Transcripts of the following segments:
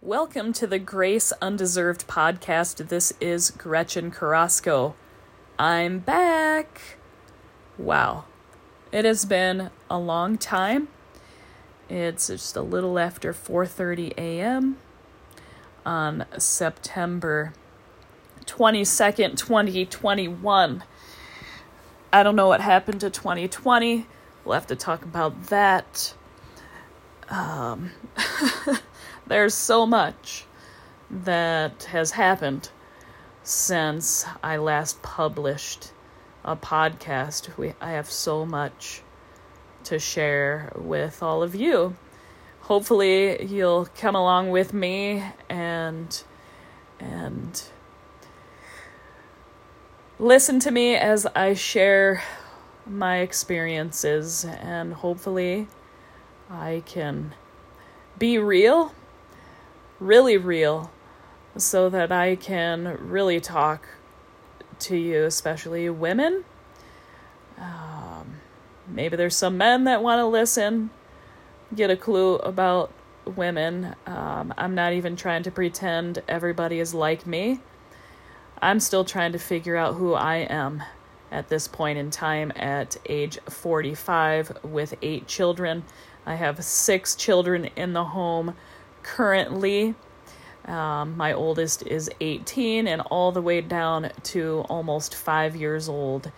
Welcome to the Grace Undeserved podcast. This is Gretchen Carrasco. I'm back. Wow. It has been a long time. It's just a little after 4:30 a.m. on September 22nd, 2021. I don't know what happened to 2020. We'll have to talk about that. Um There's so much that has happened since I last published a podcast. We I have so much to share with all of you. Hopefully you'll come along with me and and listen to me as I share my experiences and hopefully I can be real really real so that I can really talk to you, especially women. Um, maybe there's some men that want to listen, get a clue about women. Um, I'm not even trying to pretend everybody is like me. I'm still trying to figure out who I am at this point in time at age 45 with eight children. I have six children in the home currently. Um, my oldest is 18 and all the way down to almost five years old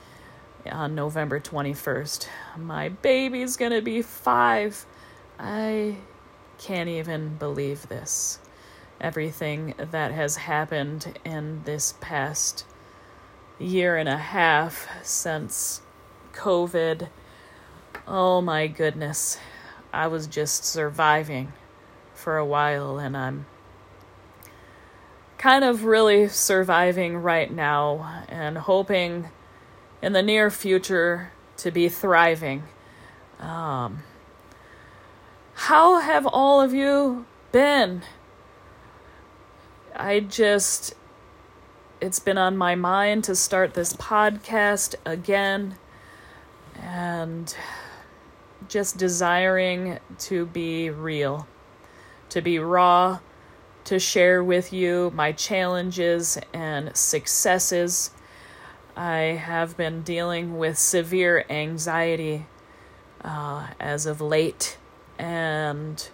on November 21st. My baby's gonna be five. I can't even believe this. Everything that has happened in this past year and a half since COVID. Oh my goodness. I was just surviving for a while, and I'm kind of really surviving right now and hoping in the near future to be thriving. Um, how have all of you been? I just, it's been on my mind to start this podcast again and just desiring to be real to be raw, to share with you my challenges and successes. I have been dealing with severe anxiety uh, as of late and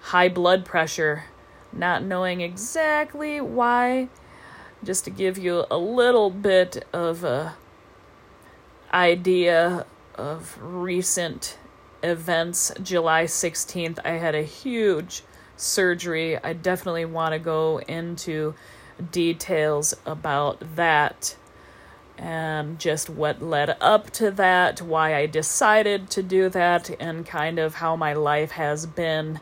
high blood pressure, not knowing exactly why. Just to give you a little bit of a idea of recent events, July 16th, I had a huge surgery. I definitely want to go into details about that and just what led up to that, why I decided to do that, and kind of how my life has been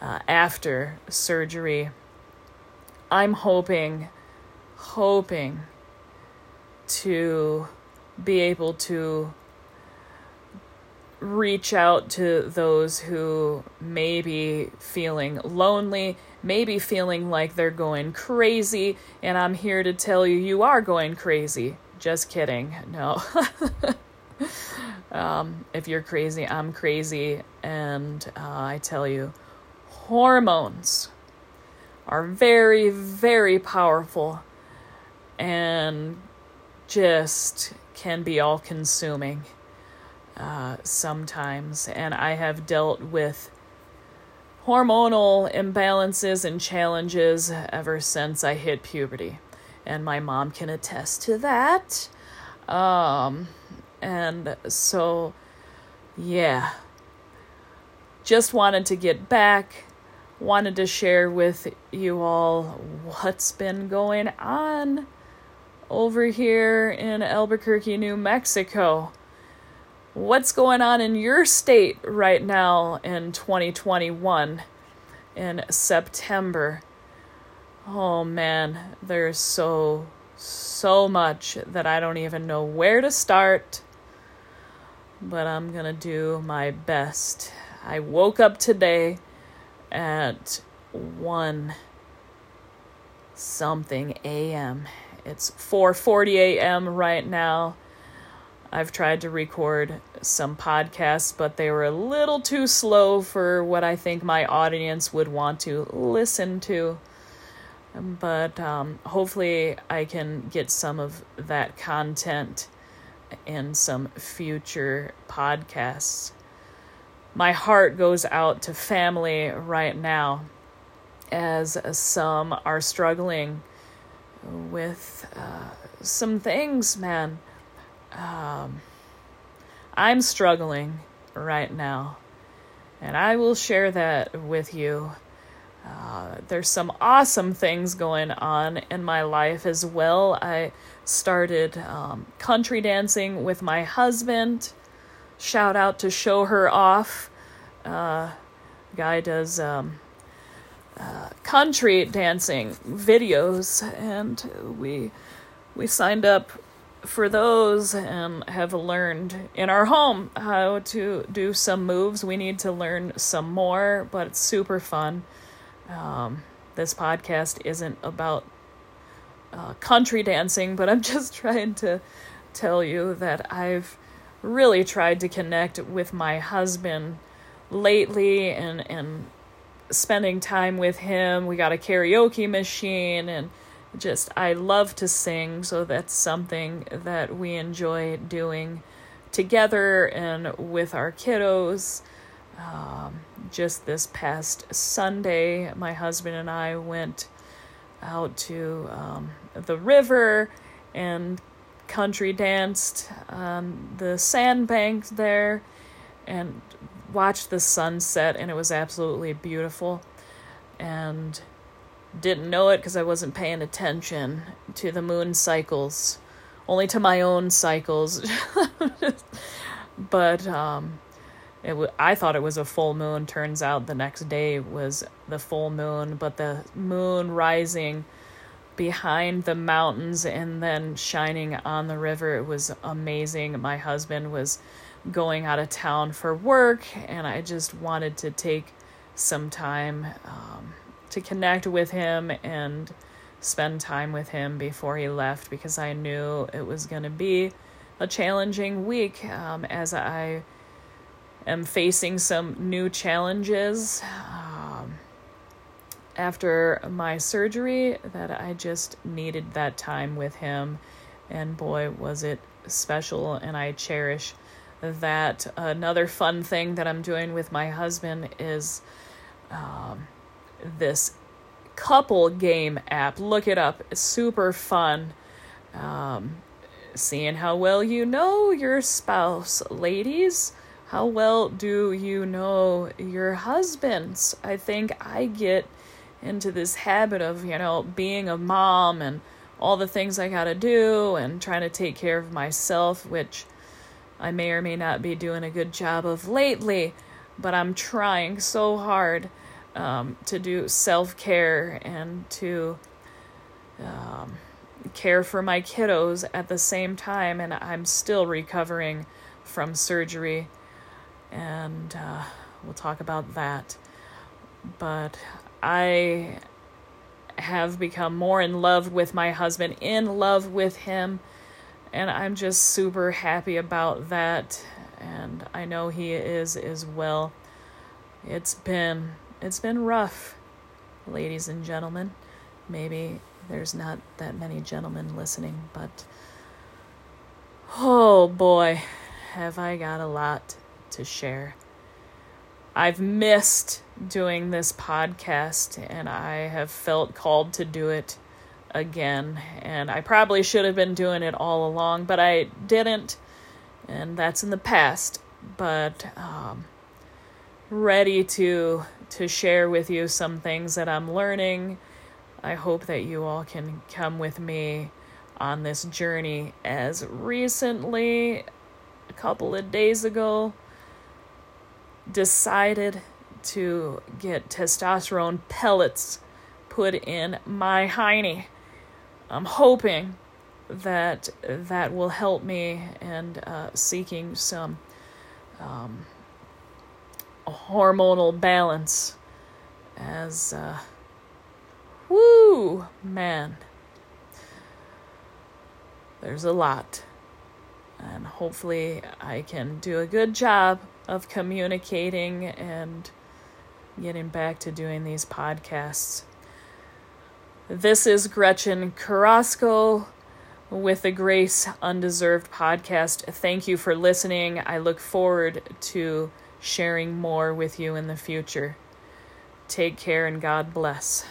uh, after surgery. I'm hoping, hoping to be able to reach out to those who may be feeling lonely, maybe feeling like they're going crazy, and I'm here to tell you you are going crazy. Just kidding. No. um, if you're crazy, I'm crazy, and uh, I tell you, hormones are very, very powerful and just can be all consuming uh, sometimes, and I have dealt with hormonal imbalances and challenges ever since I hit puberty, and my mom can attest to that. Um, and so, yeah, just wanted to get back, wanted to share with you all what's been going on over here in Albuquerque, New Mexico what's going on in your state right now in 2021 in September. Oh man, there's so, so much that I don't even know where to start, but I'm gonna do my best. I woke up today at 1 something a.m. It's 4:40 a.m. right now I've tried to record some podcasts, but they were a little too slow for what I think my audience would want to listen to. But um, hopefully, I can get some of that content in some future podcasts. My heart goes out to family right now as some are struggling with uh, some things, man um, I'm struggling right now, and I will share that with you. Uh, there's some awesome things going on in my life as well. I started um, country dancing with my husband. Shout out to Show Her Off. Uh, guy does um, uh, country dancing videos, and we we signed up for those and have learned in our home how to do some moves. We need to learn some more, but it's super fun. Um, this podcast isn't about uh, country dancing, but I'm just trying to tell you that I've really tried to connect with my husband lately and, and spending time with him. We got a karaoke machine and just I love to sing, so that's something that we enjoy doing together and with our kiddos. Um, just this past Sunday, my husband and I went out to um, the river and country danced on the sandbank there and watched the sunset, and it was absolutely beautiful. And didn't know it because I wasn't paying attention to the moon cycles, only to my own cycles. but um, it w- I thought it was a full moon. Turns out the next day was the full moon, but the moon rising behind the mountains and then shining on the river. It was amazing. My husband was going out of town for work, and I just wanted to take some time. Um, to connect with him and spend time with him before he left because I knew it was going to be a challenging week um, as I am facing some new challenges um, after my surgery that I just needed that time with him. And boy, was it special, and I cherish that. Another fun thing that I'm doing with my husband is. Um, this couple game app. Look it up. It's super fun. Um, seeing how well you know your spouse, ladies. How well do you know your husbands? I think I get into this habit of, you know, being a mom and all the things I gotta do and trying to take care of myself, which I may or may not be doing a good job of lately, but I'm trying so hard um, to do self care and to um, care for my kiddos at the same time. And I'm still recovering from surgery, and uh, we'll talk about that. But I have become more in love with my husband, in love with him, and I'm just super happy about that. And I know he is as well. It's been it's been rough, ladies and gentlemen. Maybe there's not that many gentlemen listening, but oh boy, have I got a lot to share. I've missed doing this podcast and I have felt called to do it again. And I probably should have been doing it all along, but I didn't. And that's in the past. But um, ready to to share with you some things that I'm learning. I hope that you all can come with me on this journey as recently a couple of days ago decided to get testosterone pellets put in my hiney. I'm hoping that that will help me and uh, seeking some um, hormonal balance as uh whoo man there's a lot and hopefully I can do a good job of communicating and getting back to doing these podcasts. This is Gretchen Carrasco with the Grace Undeserved podcast. Thank you for listening. I look forward to sharing more with you in the future. Take care and God bless.